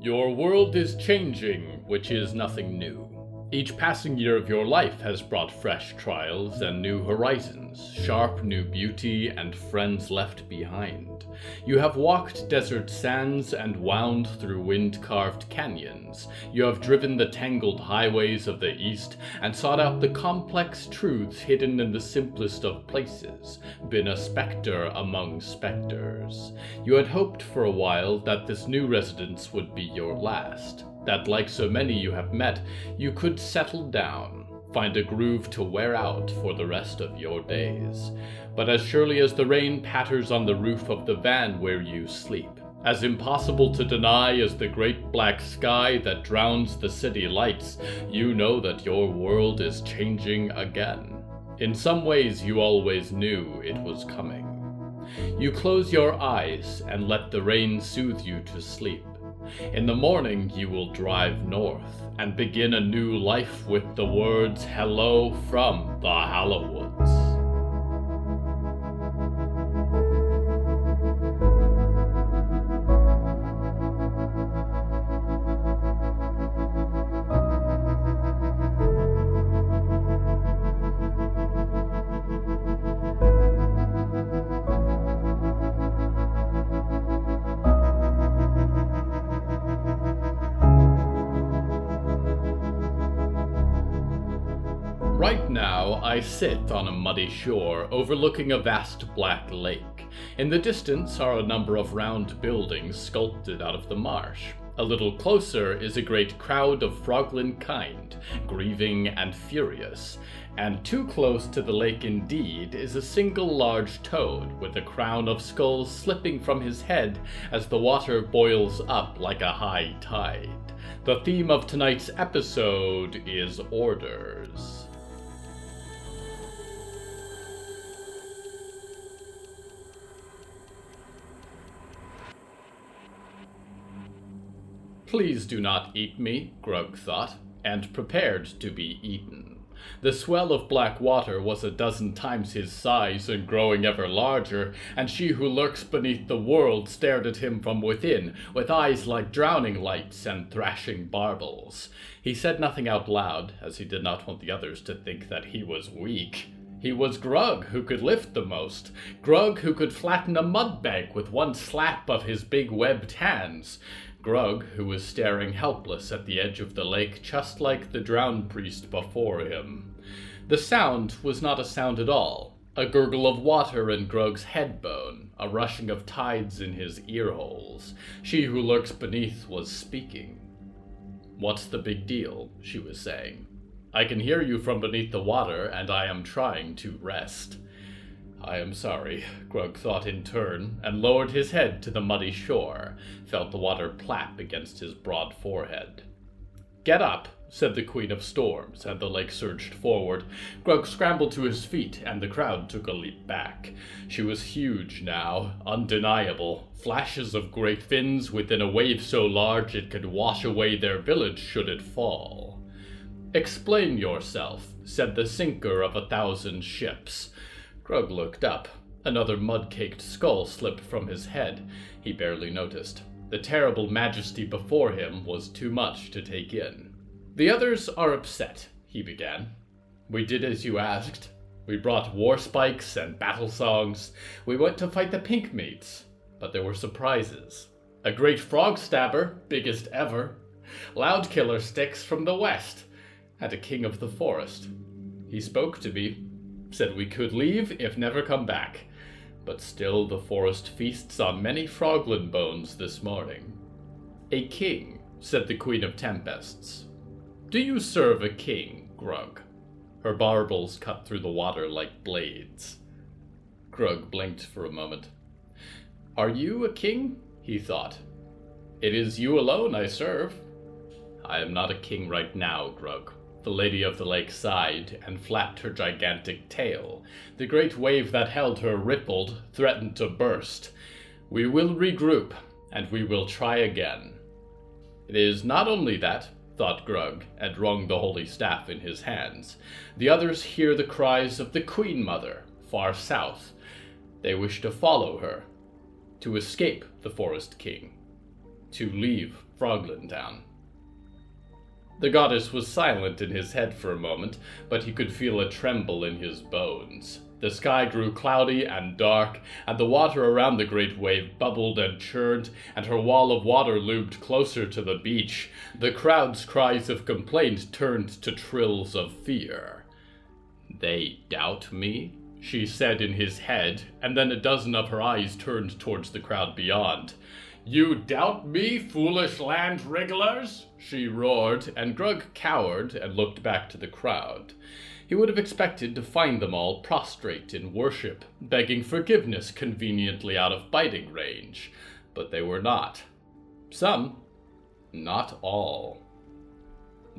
Your world is changing, which is nothing new. Each passing year of your life has brought fresh trials and new horizons, sharp new beauty, and friends left behind. You have walked desert sands and wound through wind carved canyons. You have driven the tangled highways of the East and sought out the complex truths hidden in the simplest of places, been a specter among specters. You had hoped for a while that this new residence would be your last that, like so many you have met, you could settle down, find a groove to wear out for the rest of your days. But as surely as the rain patters on the roof of the van where you sleep, as impossible to deny as the great black sky that drowns the city lights, you know that your world is changing again. In some ways, you always knew it was coming. You close your eyes and let the rain soothe you to sleep. In the morning, you will drive north and begin a new life with the words hello from the Hallowoods. I sit on a muddy shore overlooking a vast black lake. In the distance are a number of round buildings sculpted out of the marsh. A little closer is a great crowd of Froglin kind, grieving and furious. And too close to the lake indeed is a single large toad with a crown of skulls slipping from his head as the water boils up like a high tide. The theme of tonight's episode is orders. Please do not eat me, Grug thought, and prepared to be eaten. The swell of black water was a dozen times his size and growing ever larger, and she who lurks beneath the world stared at him from within, with eyes like drowning lights and thrashing barbels. He said nothing out loud, as he did not want the others to think that he was weak. He was Grug, who could lift the most. Grug, who could flatten a mud bank with one slap of his big webbed hands. Grug, who was staring helpless at the edge of the lake, just like the drowned priest before him. The sound was not a sound at all. A gurgle of water in Grug's head bone, a rushing of tides in his ear holes. She who lurks beneath was speaking. What's the big deal? she was saying. I can hear you from beneath the water, and I am trying to rest. I am sorry, Grug thought in turn, and lowered his head to the muddy shore, felt the water plap against his broad forehead. Get up, said the Queen of Storms, and the lake surged forward. Grug scrambled to his feet, and the crowd took a leap back. She was huge now, undeniable. Flashes of great fins within a wave so large it could wash away their village should it fall. Explain yourself, said the sinker of a thousand ships. Grug looked up. Another mud caked skull slipped from his head. He barely noticed. The terrible majesty before him was too much to take in. The others are upset, he began. We did as you asked. We brought war spikes and battle songs. We went to fight the pink meats. But there were surprises. A great frog stabber, biggest ever. Loud killer sticks from the west. And a king of the forest. He spoke to me, said we could leave if never come back. But still the forest feasts on many froglin bones this morning. A king, said the Queen of Tempests. Do you serve a king, Grug? Her barbels cut through the water like blades. Grug blinked for a moment. Are you a king? he thought. It is you alone I serve. I am not a king right now, Grug. The Lady of the Lake sighed and flapped her gigantic tail. The great wave that held her rippled, threatened to burst. We will regroup, and we will try again. It is not only that, thought Grug, and wrung the holy staff in his hands. The others hear the cries of the Queen Mother, far south. They wish to follow her, to escape the Forest King. to leave Frogland Town. The goddess was silent in his head for a moment, but he could feel a tremble in his bones. The sky grew cloudy and dark, and the water around the great wave bubbled and churned, and her wall of water loomed closer to the beach. The crowd's cries of complaint turned to trills of fear. They doubt me? she said in his head, and then a dozen of her eyes turned towards the crowd beyond. You doubt me, foolish land wrigglers? she roared, and Grug cowered and looked back to the crowd. He would have expected to find them all prostrate in worship, begging forgiveness conveniently out of biting range, but they were not. Some, not all.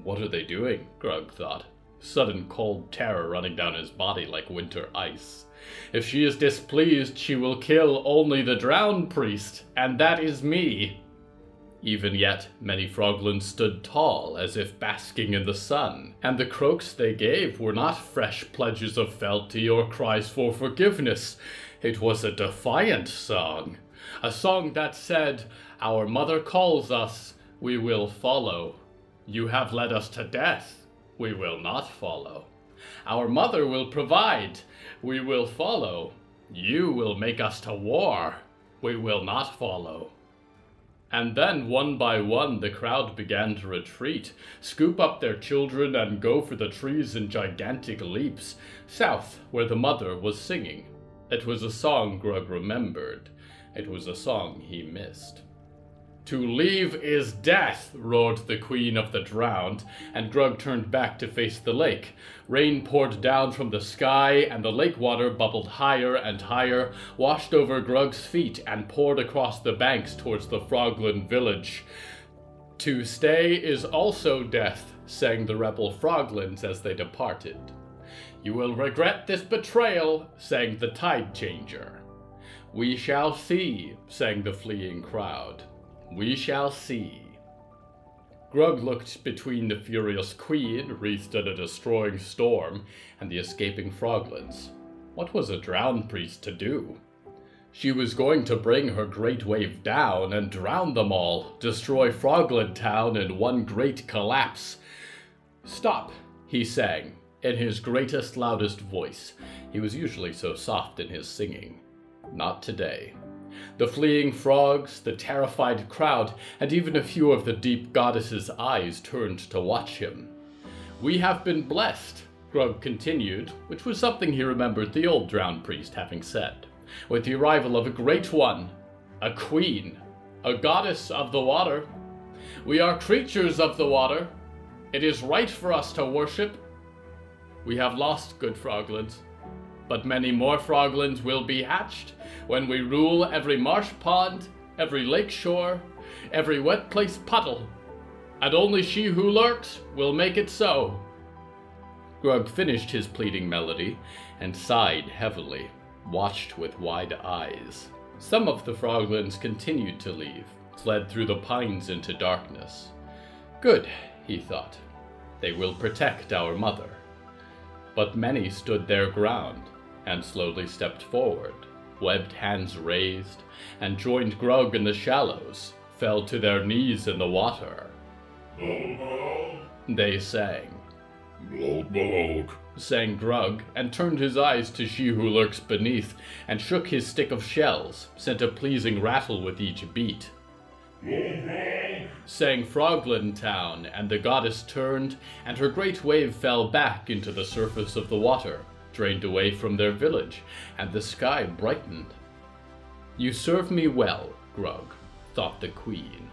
What are they doing? Grug thought, sudden cold terror running down his body like winter ice. If she is displeased, she will kill only the drowned priest, and that is me. Even yet, many Froglands stood tall, as if basking in the sun, and the croaks they gave were not fresh pledges of fealty or cries for forgiveness. It was a defiant song. A song that said, Our mother calls us, we will follow. You have led us to death, we will not follow. Our mother will provide, we will follow. You will make us to war, we will not follow. And then, one by one, the crowd began to retreat, scoop up their children, and go for the trees in gigantic leaps, south, where the mother was singing. It was a song Grug remembered. It was a song he missed. To leave is death, roared the Queen of the Drowned, and Grug turned back to face the lake. Rain poured down from the sky, and the lake water bubbled higher and higher, washed over Grug's feet, and poured across the banks towards the Frogland village. To stay is also death, sang the rebel Froglands as they departed. You will regret this betrayal, sang the Tide Changer. We shall see, sang the fleeing crowd. We shall see. Grug looked between the furious queen, wreathed in a destroying storm, and the escaping froglands. What was a drowned priest to do? She was going to bring her great wave down and drown them all, destroy Frogland Town in one great collapse. Stop, he sang, in his greatest, loudest voice. He was usually so soft in his singing. Not today. The fleeing frogs, the terrified crowd, and even a few of the deep goddess's eyes turned to watch him. We have been blessed, Grug continued, which was something he remembered the old drowned priest having said, with the arrival of a great one, a queen, a goddess of the water. We are creatures of the water. It is right for us to worship. We have lost good Froglands, but many more Froglands will be hatched when we rule every marsh pond, every lake shore, every wet place puddle, and only she who lurks will make it so. Grug finished his pleading melody and sighed heavily, watched with wide eyes. Some of the Froglands continued to leave, fled through the pines into darkness. Good, he thought. They will protect our mother. But many stood their ground, and slowly stepped forward, webbed hands raised, and joined Grug in the shallows, fell to their knees in the water. They sang. sang Grug, and turned his eyes to she who lurks beneath, and shook his stick of shells, sent a pleasing rattle with each beat. sang Frogland Town, and the goddess turned, and her great wave fell back into the surface of the water, drained away from their village, and the sky brightened. You serve me well, Grug, thought the queen.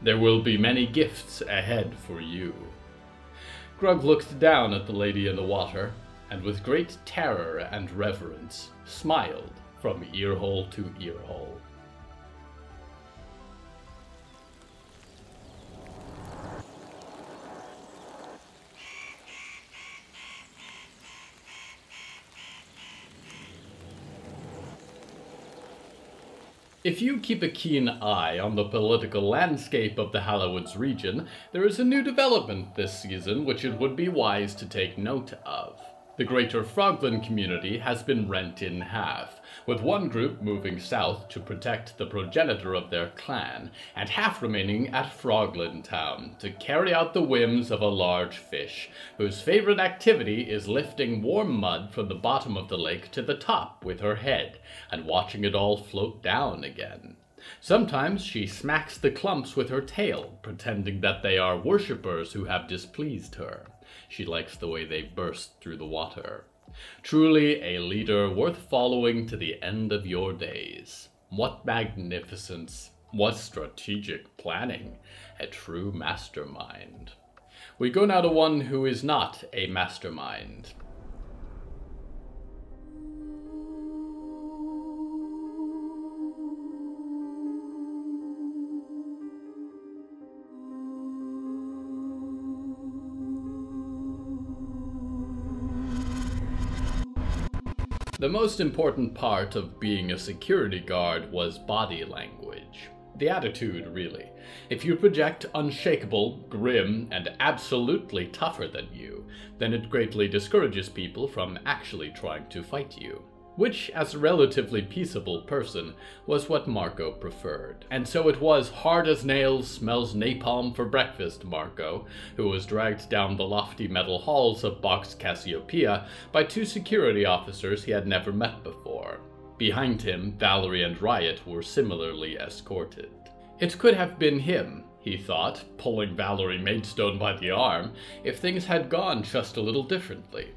There will be many gifts ahead for you. Grug looked down at the lady in the water, and with great terror and reverence smiled from earhole to earhole. If you keep a keen eye on the political landscape of the Hallowoods region, there is a new development this season which it would be wise to take note of. The greater Frogland community has been rent in half, with one group moving south to protect the progenitor of their clan, and half remaining at Frogland Town to carry out the whims of a large fish, whose favorite activity is lifting warm mud from the bottom of the lake to the top with her head, and watching it all float down again. Sometimes she smacks the clumps with her tail, pretending that they are worshippers who have displeased her. She likes the way they burst through the water. Truly a leader worth following to the end of your days. What magnificence! What strategic planning! A true mastermind. We go now to one who is not a mastermind. The most important part of being a security guard was body language. The attitude, really. If you project unshakable, grim, and absolutely tougher than you, then it greatly discourages people from actually trying to fight you which, as a relatively peaceable person, was what Marco preferred. And so it was hard as nails, smells napalm for breakfast, Marco, who was dragged down the lofty metal halls of Box Cassiopeia by two security officers he had never met before. Behind him, Valerie and Riot were similarly escorted. It could have been him, he thought, pulling Valerie Maidstone by the arm, if things had gone just a little differently.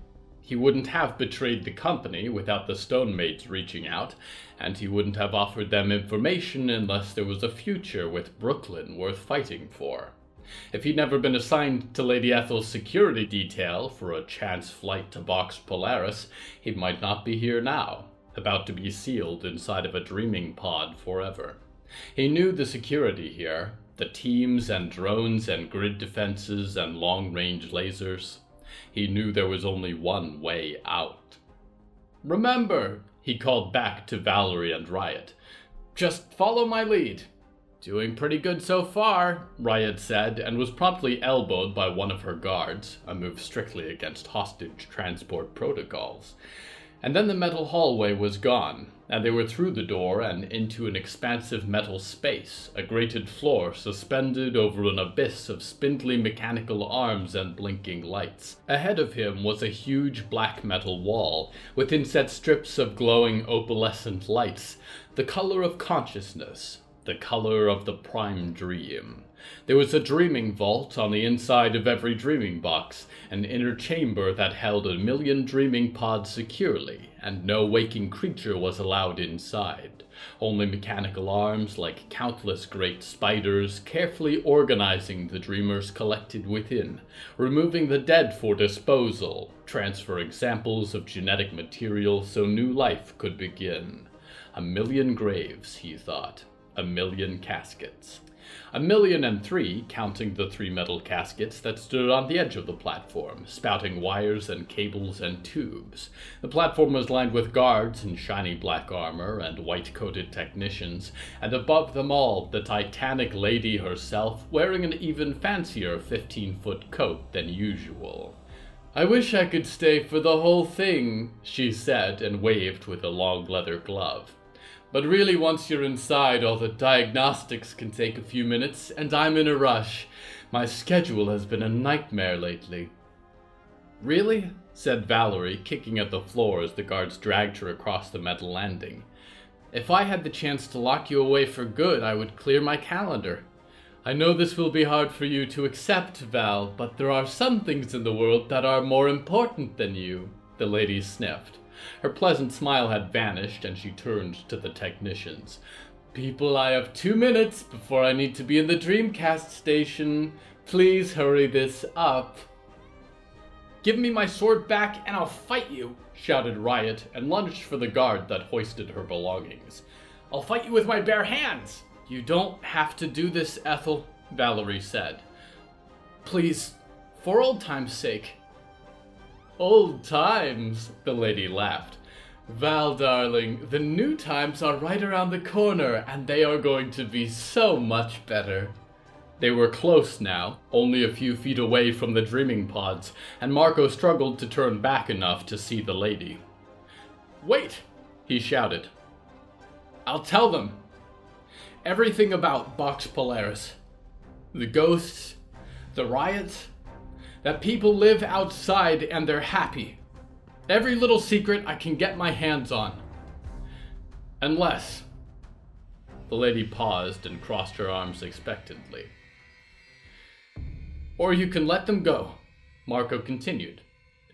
He wouldn't have betrayed the company without the stone maids reaching out, and he wouldn't have offered them information unless there was a future with Brooklyn worth fighting for. If he'd never been assigned to Lady Ethel's security detail for a chance flight to Box Polaris, he might not be here now, about to be sealed inside of a dreaming pod forever. He knew the security here, the teams and drones and grid defenses and long range lasers. He knew there was only one way out. Remember, he called back to Valerie and Riot. Just follow my lead. Doing pretty good so far, Riot said, and was promptly elbowed by one of her guards, a move strictly against hostage transport protocols. And then the metal hallway was gone, and they were through the door and into an expansive metal space, a grated floor suspended over an abyss of spindly mechanical arms and blinking lights. Ahead of him was a huge black metal wall, with inset strips of glowing opalescent lights, the color of consciousness, the color of the prime dream. There was a dreaming vault on the inside of every dreaming box, an inner chamber that held a million dreaming pods securely, and no waking creature was allowed inside. Only mechanical arms, like countless great spiders, carefully organizing the dreamers collected within, removing the dead for disposal, transferring samples of genetic material so new life could begin. A million graves, he thought, a million caskets. A million and three, counting the three metal caskets that stood on the edge of the platform, spouting wires and cables and tubes. The platform was lined with guards in shiny black armor and white coated technicians, and above them all, the Titanic lady herself, wearing an even fancier 15 foot coat than usual. I wish I could stay for the whole thing, she said, and waved with a long leather glove. But really, once you're inside, all the diagnostics can take a few minutes, and I'm in a rush. My schedule has been a nightmare lately. Really? said Valerie, kicking at the floor as the guards dragged her across the metal landing. If I had the chance to lock you away for good, I would clear my calendar. I know this will be hard for you to accept, Val, but there are some things in the world that are more important than you, the lady sniffed. Her pleasant smile had vanished, and she turned to the technicians. People, I have two minutes before I need to be in the Dreamcast station. Please hurry this up. Give me my sword back and I'll fight you, shouted Riot and lunged for the guard that hoisted her belongings. I'll fight you with my bare hands. You don't have to do this, Ethel, Valerie said. Please, for old time's sake, Old times, the lady laughed. Val, darling, the new times are right around the corner, and they are going to be so much better. They were close now, only a few feet away from the dreaming pods, and Marco struggled to turn back enough to see the lady. Wait! he shouted. I'll tell them. Everything about Box Polaris. The ghosts, the riots, that people live outside and they're happy. Every little secret I can get my hands on. Unless. The lady paused and crossed her arms expectantly. Or you can let them go, Marco continued.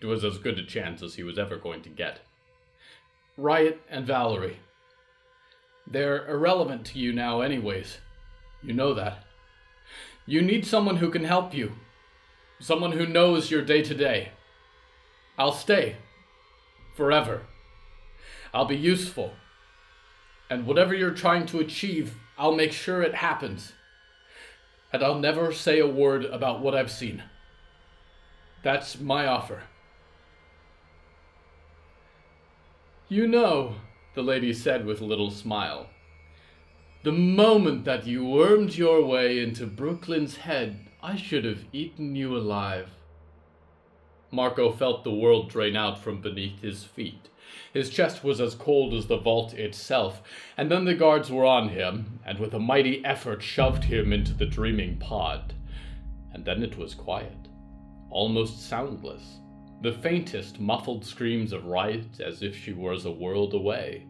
It was as good a chance as he was ever going to get. Riot and Valerie. They're irrelevant to you now, anyways. You know that. You need someone who can help you. Someone who knows your day to day. I'll stay. Forever. I'll be useful. And whatever you're trying to achieve, I'll make sure it happens and I'll never say a word about what I've seen. That's my offer. You know, the lady said with a little smile, the moment that you wormed your way into Brooklyn's head, I should have eaten you alive. Marco felt the world drain out from beneath his feet. His chest was as cold as the vault itself, and then the guards were on him, and with a mighty effort shoved him into the dreaming pod. And then it was quiet, almost soundless. The faintest muffled screams of riot as if she was a world away.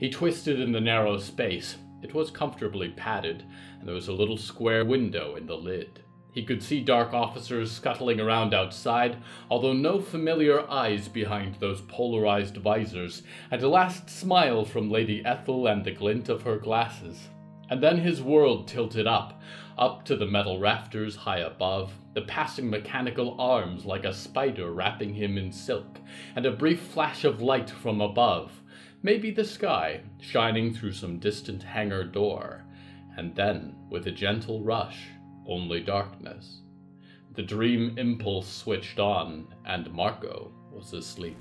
He twisted in the narrow space. It was comfortably padded, and there was a little square window in the lid. He could see dark officers scuttling around outside, although no familiar eyes behind those polarized visors, and a last smile from Lady Ethel and the glint of her glasses. And then his world tilted up, up to the metal rafters high above, the passing mechanical arms like a spider wrapping him in silk, and a brief flash of light from above, maybe the sky, shining through some distant hangar door. And then, with a gentle rush, only darkness. The dream impulse switched on, and Marco was asleep.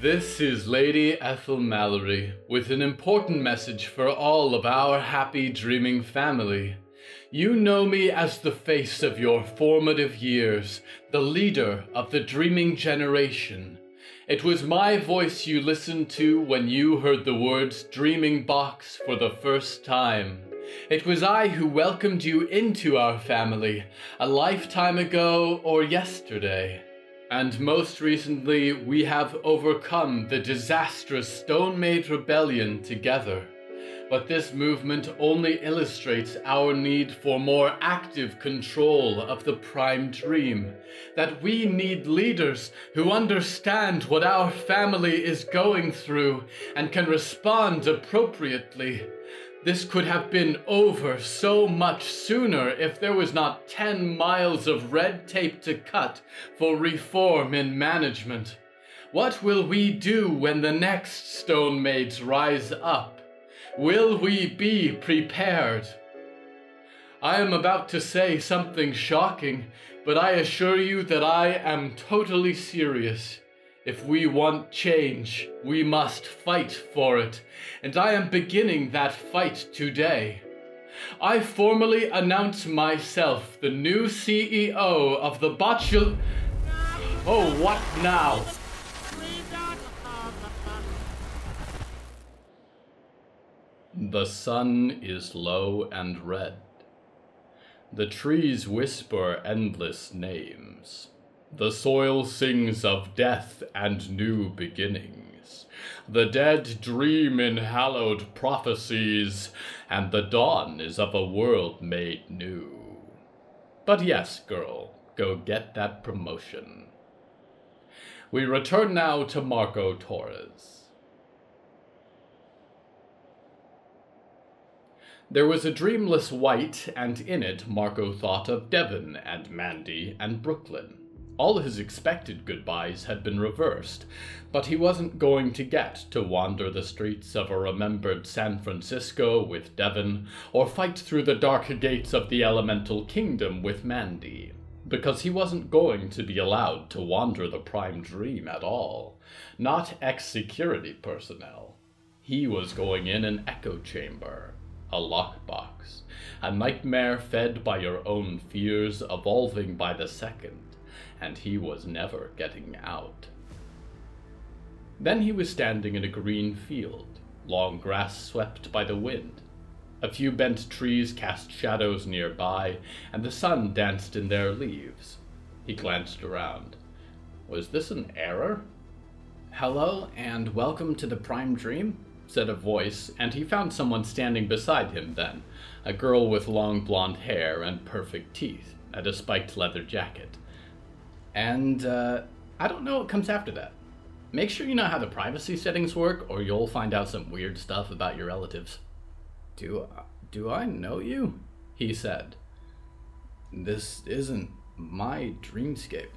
This is Lady Ethel Mallory with an important message for all of our happy dreaming family. You know me as the face of your formative years, the leader of the dreaming generation. It was my voice you listened to when you heard the words Dreaming Box for the first time. It was I who welcomed you into our family, a lifetime ago or yesterday. And most recently, we have overcome the disastrous Stone Maid Rebellion together but this movement only illustrates our need for more active control of the prime dream. That we need leaders who understand what our family is going through and can respond appropriately. This could have been over so much sooner if there was not 10 miles of red tape to cut for reform in management. What will we do when the next stone maids rise up? Will we be prepared? I am about to say something shocking, but I assure you that I am totally serious. If we want change, we must fight for it, and I am beginning that fight today. I formally announce myself the new CEO of the Botchel. Oh, what now? The sun is low and red. The trees whisper endless names. The soil sings of death and new beginnings. The dead dream in hallowed prophecies, and the dawn is of a world made new. But yes, girl, go get that promotion. We return now to Marco Torres. There was a dreamless white, and in it Marco thought of Devon and Mandy and Brooklyn. All his expected goodbyes had been reversed, but he wasn't going to get to wander the streets of a remembered San Francisco with Devon, or fight through the dark gates of the Elemental Kingdom with Mandy, because he wasn't going to be allowed to wander the Prime Dream at all. Not ex security personnel. He was going in an echo chamber, a lockbox, a nightmare fed by your own fears, evolving by the second, and he was never getting out. Then he was standing in a green field, long grass swept by the wind. A few bent trees cast shadows nearby, and the sun danced in their leaves. He glanced around. Was this an error? Hello, and welcome to the Prime Dream, said a voice, and he found someone standing beside him then a girl with long blonde hair and perfect teeth, and a spiked leather jacket. And, uh, I don't know what comes after that. Make sure you know how the privacy settings work, or you'll find out some weird stuff about your relatives. Do, do I know you? He said. This isn't my dreamscape.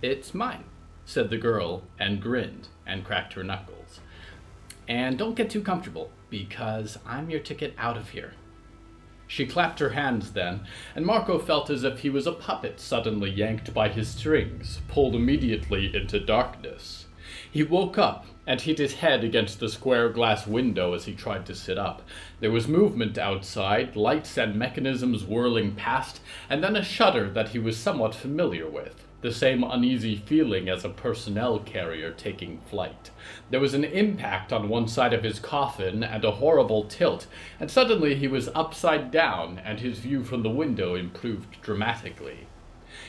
It's mine, said the girl, and grinned and cracked her knuckles. And don't get too comfortable, because I'm your ticket out of here. She clapped her hands then, and Marco felt as if he was a puppet suddenly yanked by his strings, pulled immediately into darkness. He woke up and hit his head against the square glass window as he tried to sit up. There was movement outside, lights and mechanisms whirling past, and then a shudder that he was somewhat familiar with the same uneasy feeling as a personnel carrier taking flight. There was an impact on one side of his coffin and a horrible tilt, and suddenly he was upside down and his view from the window improved dramatically.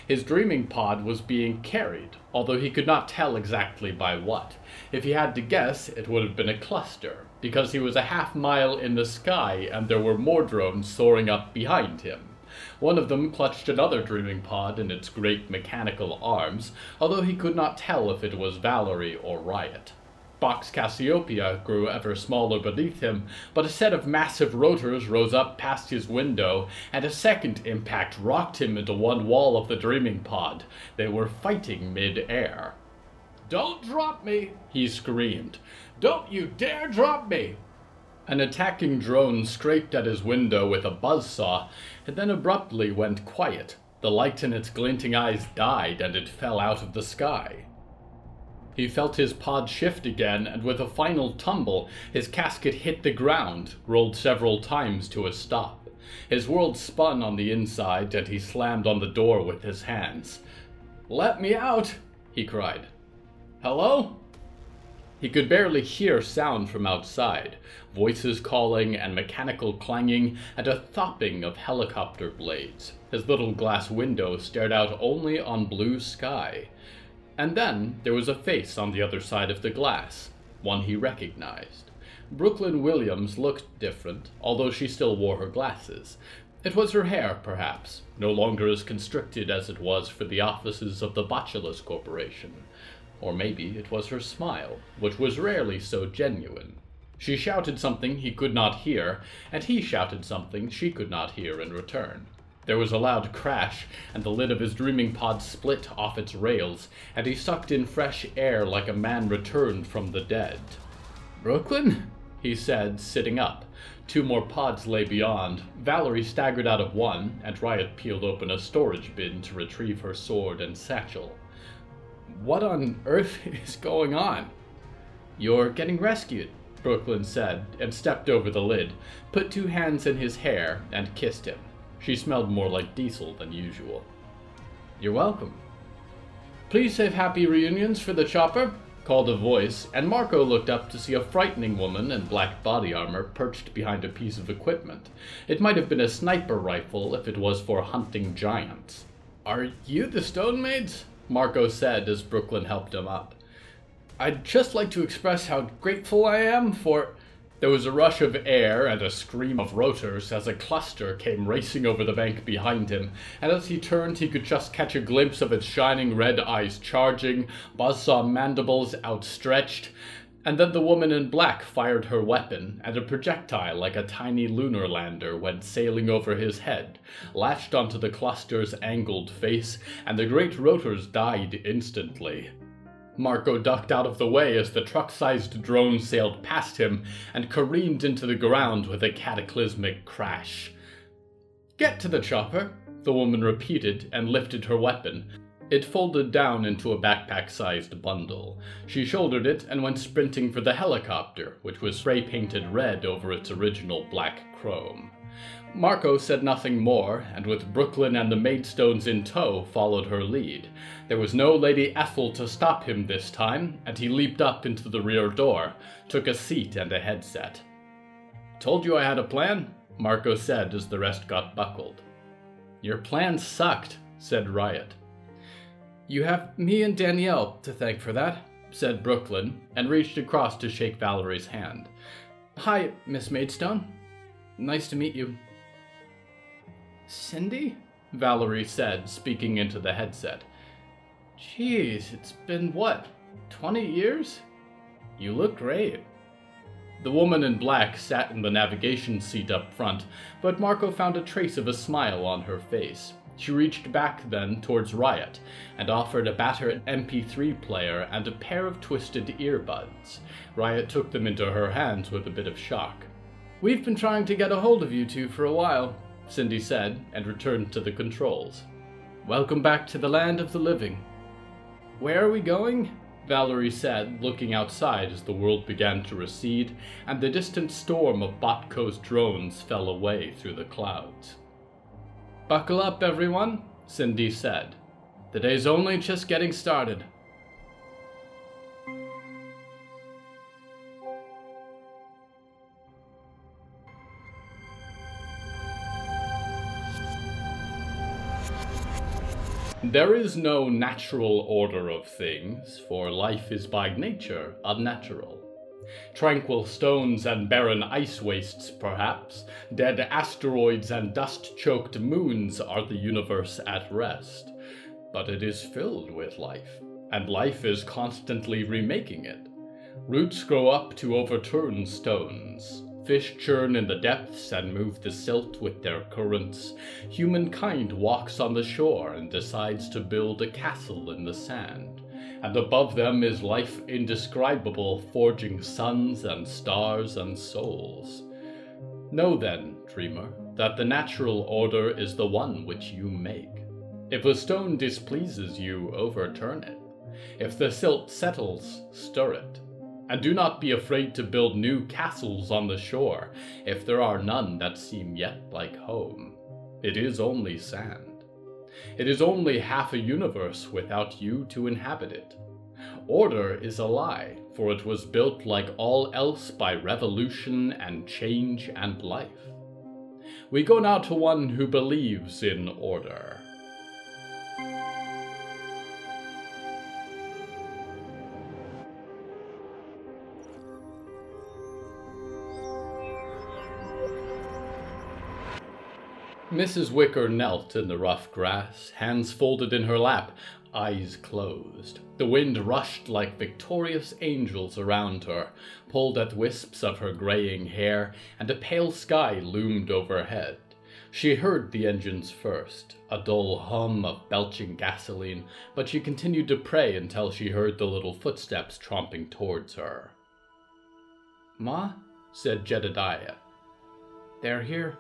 His dreaming pod was being carried, although he could not tell exactly by what. If he had to guess, it would have been a cluster, because he was a half mile in the sky and there were more drones soaring up behind him. One of them clutched another dreaming pod in its great mechanical arms, although he could not tell if it was Valerie or Riot. Box Cassiopeia grew ever smaller beneath him, but a set of massive rotors rose up past his window, and a second impact rocked him into one wall of the dreaming pod. They were fighting mid-air. Don't drop me, he screamed. Don't you dare drop me! An attacking drone scraped at his window with a buzz saw, and then abruptly went quiet. The light in its glinting eyes died, and it fell out of the sky. He felt his pod shift again, and with a final tumble, his casket hit the ground, rolled several times to a stop. His world spun on the inside, and he slammed on the door with his hands. Let me out! he cried. Hello? He could barely hear sound from outside voices calling and mechanical clanging, and a thopping of helicopter blades. His little glass window stared out only on blue sky. And then there was a face on the other side of the glass, one he recognized. Brooklyn Williams looked different, although she still wore her glasses. It was her hair, perhaps, no longer as constricted as it was for the offices of the Botulus Corporation. Or maybe it was her smile, which was rarely so genuine. She shouted something he could not hear, and he shouted something she could not hear in return. There was a loud crash, and the lid of his dreaming pod split off its rails, and he sucked in fresh air like a man returned from the dead. Brooklyn? he said, sitting up. Two more pods lay beyond. Valerie staggered out of one, and Riot peeled open a storage bin to retrieve her sword and satchel. What on earth is going on? You're getting rescued, Brooklyn said, and stepped over the lid, put two hands in his hair, and kissed him. She smelled more like diesel than usual. You're welcome. Please save happy reunions for the chopper, called a voice, and Marco looked up to see a frightening woman in black body armor perched behind a piece of equipment. It might have been a sniper rifle if it was for hunting giants. Are you the Stone Maids? Marco said as Brooklyn helped him up. I'd just like to express how grateful I am for. There was a rush of air and a scream of rotors as a cluster came racing over the bank behind him, and as he turned, he could just catch a glimpse of its shining red eyes charging, buzzsaw mandibles outstretched, and then the woman in black fired her weapon, and a projectile like a tiny lunar lander went sailing over his head, latched onto the cluster's angled face, and the great rotors died instantly. Marco ducked out of the way as the truck sized drone sailed past him and careened into the ground with a cataclysmic crash. Get to the chopper, the woman repeated and lifted her weapon. It folded down into a backpack sized bundle. She shouldered it and went sprinting for the helicopter, which was spray painted red over its original black chrome. Marco said nothing more, and with Brooklyn and the Maidstones in tow, followed her lead. There was no Lady Ethel to stop him this time, and he leaped up into the rear door, took a seat and a headset. Told you I had a plan, Marco said as the rest got buckled. Your plan sucked, said Riot. You have me and Danielle to thank for that, said Brooklyn, and reached across to shake Valerie's hand. Hi, Miss Maidstone. Nice to meet you. Cindy? Valerie said, speaking into the headset. Jeez, it's been what, 20 years? You look great. The woman in black sat in the navigation seat up front, but Marco found a trace of a smile on her face. She reached back then towards Riot and offered a battered MP3 player and a pair of twisted earbuds. Riot took them into her hands with a bit of shock. We've been trying to get a hold of you two for a while, Cindy said, and returned to the controls. Welcome back to the land of the living. Where are we going? Valerie said, looking outside as the world began to recede and the distant storm of Botco's drones fell away through the clouds. Buckle up, everyone, Cindy said. The day's only just getting started. There is no natural order of things, for life is by nature unnatural. Tranquil stones and barren ice wastes, perhaps, dead asteroids and dust choked moons are the universe at rest. But it is filled with life, and life is constantly remaking it. Roots grow up to overturn stones. Fish churn in the depths and move the silt with their currents. Humankind walks on the shore and decides to build a castle in the sand and above them is life indescribable, forging suns and stars and souls. Know then, dreamer, that the natural order is the one which you make. If a stone displeases you, overturn it. If the silt settles, stir it. And do not be afraid to build new castles on the shore, if there are none that seem yet like home. It is only sand. It is only half a universe without you to inhabit it. Order is a lie, for it was built like all else by revolution and change and life. We go now to one who believes in order. Mrs. Wicker knelt in the rough grass, hands folded in her lap, eyes closed. The wind rushed like victorious angels around her, pulled at wisps of her graying hair, and a pale sky loomed overhead. She heard the engines first, a dull hum of belching gasoline, but she continued to pray until she heard the little footsteps tromping towards her. Ma, said Jedediah. They're here.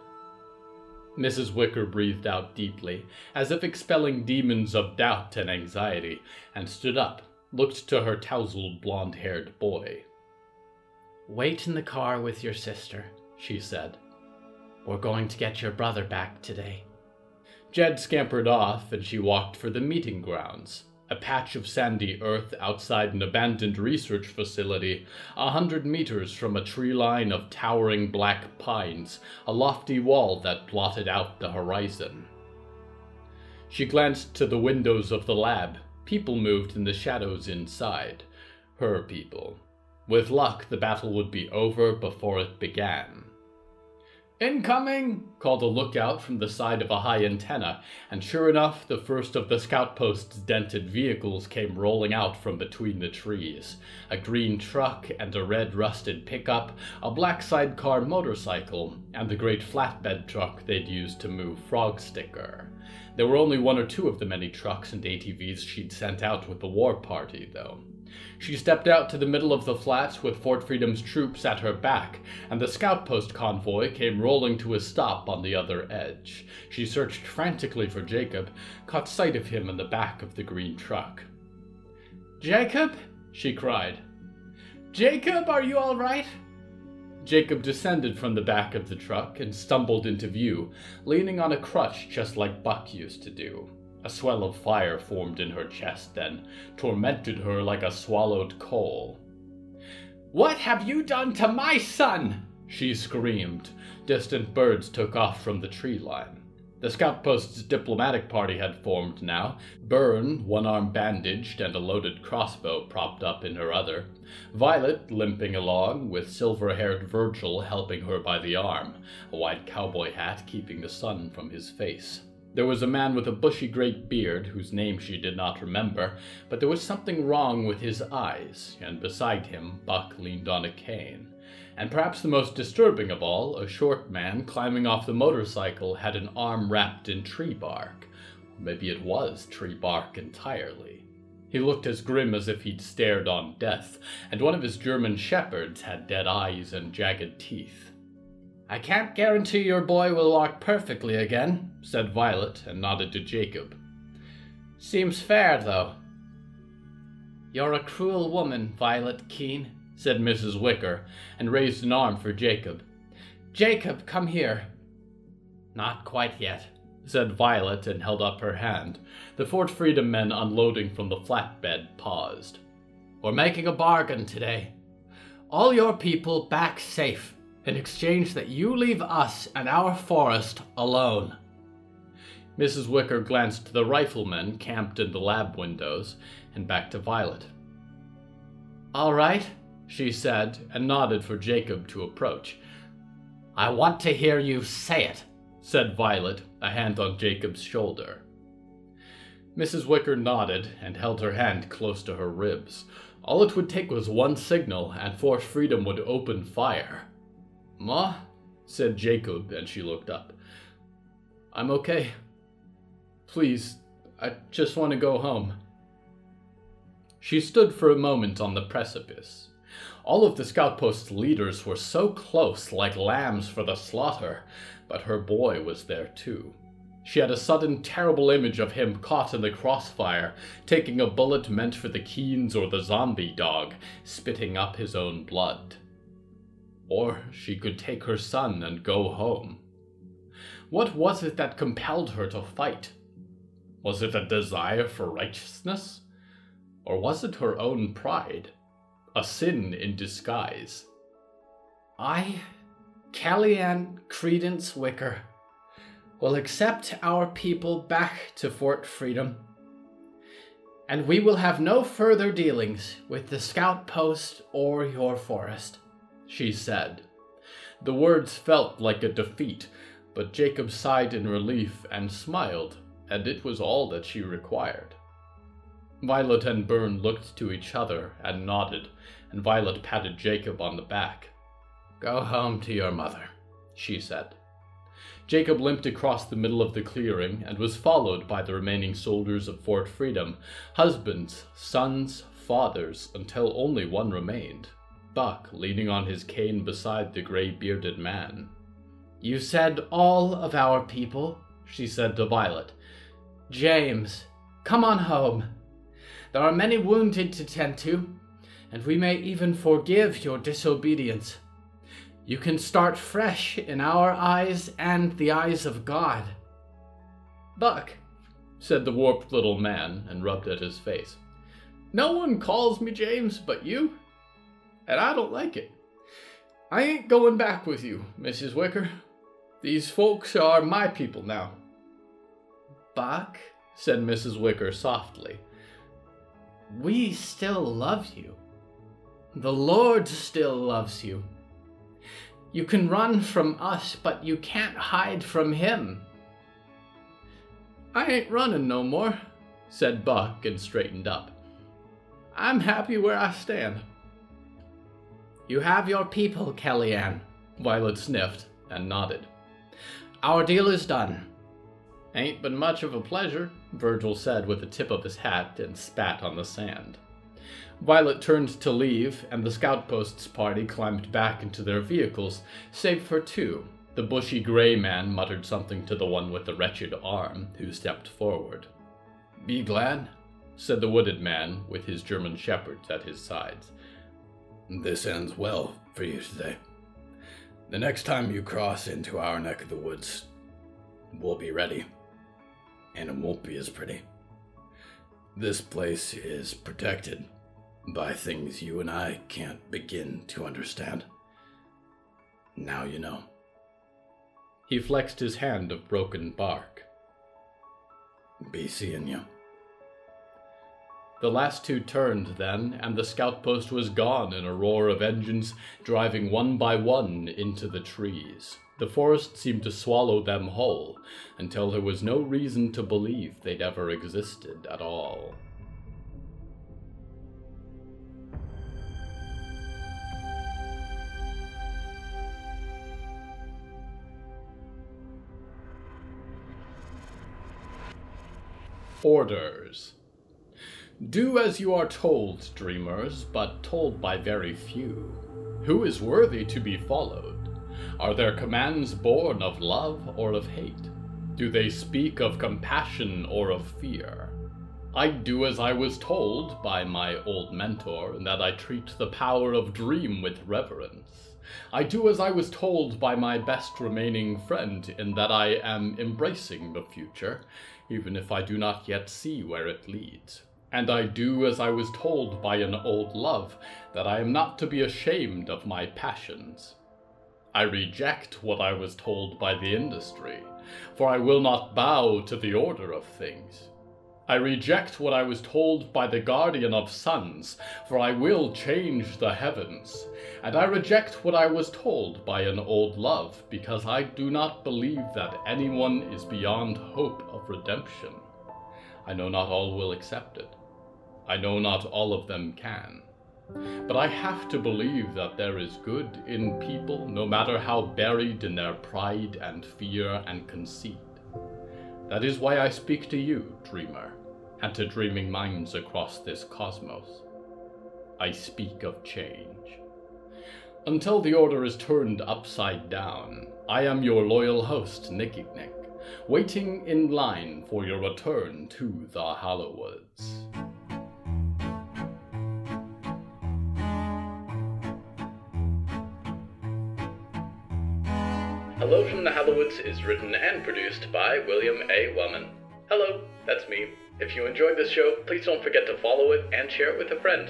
Mrs. Wicker breathed out deeply, as if expelling demons of doubt and anxiety, and stood up, looked to her tousled blonde haired boy. Wait in the car with your sister, she said. We're going to get your brother back today. Jed scampered off, and she walked for the meeting grounds, a patch of sandy earth outside an abandoned research facility, a hundred meters from a tree line of towering black pines, a lofty wall that blotted out the horizon. She glanced to the windows of the lab. People moved in the shadows inside. Her people. With luck, the battle would be over before it began. Incoming! called a lookout from the side of a high antenna, and sure enough, the first of the scout post's dented vehicles came rolling out from between the trees. A green truck and a red rusted pickup, a black sidecar motorcycle, and the great flatbed truck they'd used to move Frog Sticker. There were only one or two of the many trucks and ATVs she'd sent out with the war party, though. She stepped out to the middle of the flats with Fort Freedom's troops at her back, and the scout post convoy came rolling to a stop on the other edge. She searched frantically for Jacob, caught sight of him in the back of the green truck. Jacob? she cried. Jacob, are you all right? Jacob descended from the back of the truck and stumbled into view, leaning on a crutch just like Buck used to do. A swell of fire formed in her chest then, tormented her like a swallowed coal. What have you done to my son? she screamed. Distant birds took off from the tree line. The scout post's diplomatic party had formed now. Byrne, one arm bandaged and a loaded crossbow propped up in her other. Violet limping along, with silver haired Virgil helping her by the arm, a white cowboy hat keeping the sun from his face. There was a man with a bushy great beard, whose name she did not remember, but there was something wrong with his eyes, and beside him Buck leaned on a cane. And perhaps the most disturbing of all, a short man climbing off the motorcycle had an arm wrapped in tree bark. maybe it was tree bark entirely. He looked as grim as if he'd stared on death, and one of his German shepherds had dead eyes and jagged teeth. I can't guarantee your boy will walk perfectly again, said Violet, and nodded to Jacob. Seems fair, though. You're a cruel woman, Violet Keene, said Mrs. Wicker, and raised an arm for Jacob. Jacob, come here. Not quite yet, said Violet, and held up her hand. The Fort Freedom men unloading from the flatbed paused. We're making a bargain today. All your people back safe in exchange that you leave us and our forest alone. Mrs. Wicker glanced to the riflemen camped in the lab windows and back to Violet. All right, she said, and nodded for Jacob to approach. I want to hear you say it, said Violet, a hand on Jacob's shoulder. Mrs. Wicker nodded and held her hand close to her ribs. All it would take was one signal, and Fort Freedom would open fire. Ma, said Jacob, and she looked up. I'm okay. Please, I just want to go home. She stood for a moment on the precipice. All of the scout post's leaders were so close, like lambs for the slaughter, but her boy was there too. She had a sudden terrible image of him caught in the crossfire, taking a bullet meant for the Keens or the zombie dog, spitting up his own blood. Or she could take her son and go home. What was it that compelled her to fight? Was it a desire for righteousness? Or was it her own pride? A sin in disguise? I, Kellyanne Credence Wicker, will accept our people back to Fort Freedom, and we will have no further dealings with the scout post or your forest she said. The words felt like a defeat, but Jacob sighed in relief and smiled, and it was all that she required. Violet and Byrne looked to each other and nodded, and Violet patted Jacob on the back. Go home to your mother, she said. Jacob limped across the middle of the clearing and was followed by the remaining soldiers of Fort Freedom, husbands, sons, fathers, until only one remained. Buck leaning on his cane beside the gray bearded man. You said all of our people, she said to Violet. James, come on home. There are many wounded to tend to, and we may even forgive your disobedience. You can start fresh in our eyes and the eyes of God. Buck, said the warped little man and rubbed at his face. No one calls me James but you and I don't like it. I ain't going back with you, Mrs. Wicker. These folks are my people now. Buck, said Mrs. Wicker softly, we still love you. The Lord still loves you. You can run from us, but you can't hide from Him. I ain't running no more, said Buck and straightened up. I'm happy where I stand. You have your people, Kellyanne. Violet sniffed and nodded. Our deal is done. Ain't been much of a pleasure, Virgil said with the tip of his hat and spat on the sand. Violet turned to leave, and the scout post's party climbed back into their vehicles, save for two. The bushy gray man muttered something to the one with the wretched arm, who stepped forward. Be glad, said the wooded man, with his German shepherds at his sides. This ends well for you today. The next time you cross into our neck of the woods, we'll be ready. And it won't be as pretty. This place is protected by things you and I can't begin to understand. Now you know. He flexed his hand of broken bark. Be seeing you. The last two turned then, and the scout post was gone in a roar of engines, driving one by one into the trees. The forest seemed to swallow them whole, until there was no reason to believe they'd ever existed at all. Orders. Do as you are told, dreamers, but told by very few. Who is worthy to be followed? Are their commands born of love or of hate? Do they speak of compassion or of fear? I do as I was told by my old mentor, in that I treat the power of dream with reverence. I do as I was told by my best remaining friend, in that I am embracing the future, even if I do not yet see where it leads. And I do as I was told by an old love, that I am not to be ashamed of my passions. I reject what I was told by the industry, for I will not bow to the order of things. I reject what I was told by the guardian of suns, for I will change the heavens. And I reject what I was told by an old love, because I do not believe that anyone is beyond hope of redemption. I know not all will accept it. I know not all of them can. But I have to believe that there is good in people, no matter how buried in their pride and fear and conceit. That is why I speak to you, dreamer, and to dreaming minds across this cosmos. I speak of change. Until the order is turned upside down, I am your loyal host, Nicky Nick, waiting in line for your return to the Hallowoods. Hello from the Hallowoods is written and produced by William A. Wellman. Hello, that's me. If you enjoyed this show, please don't forget to follow it and share it with a friend.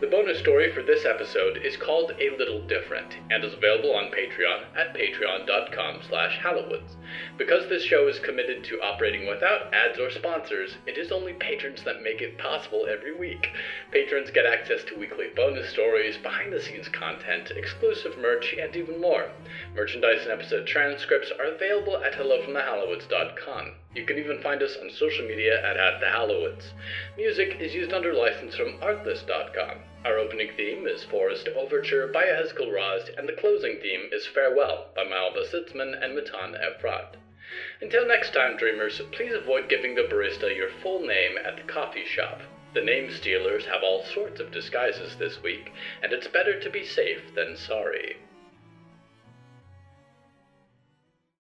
The bonus story for this episode is called A Little Different and is available on Patreon at patreon.com slash hallowoods. Because this show is committed to operating without ads or sponsors, it is only patrons that make it possible every week. Patrons get access to weekly bonus stories, behind-the-scenes content, exclusive merch, and even more. Merchandise and episode transcripts are available at hellofromthehallowoods.com. You can even find us on social media at, at the Hallowoods. Music is used under license from artlist.com. Our opening theme is Forest Overture by Ehezkel Raz, and the closing theme is Farewell by Malva Sitzman and Matan Efrat. Until next time, dreamers, please avoid giving the barista your full name at the coffee shop. The name stealers have all sorts of disguises this week, and it's better to be safe than sorry.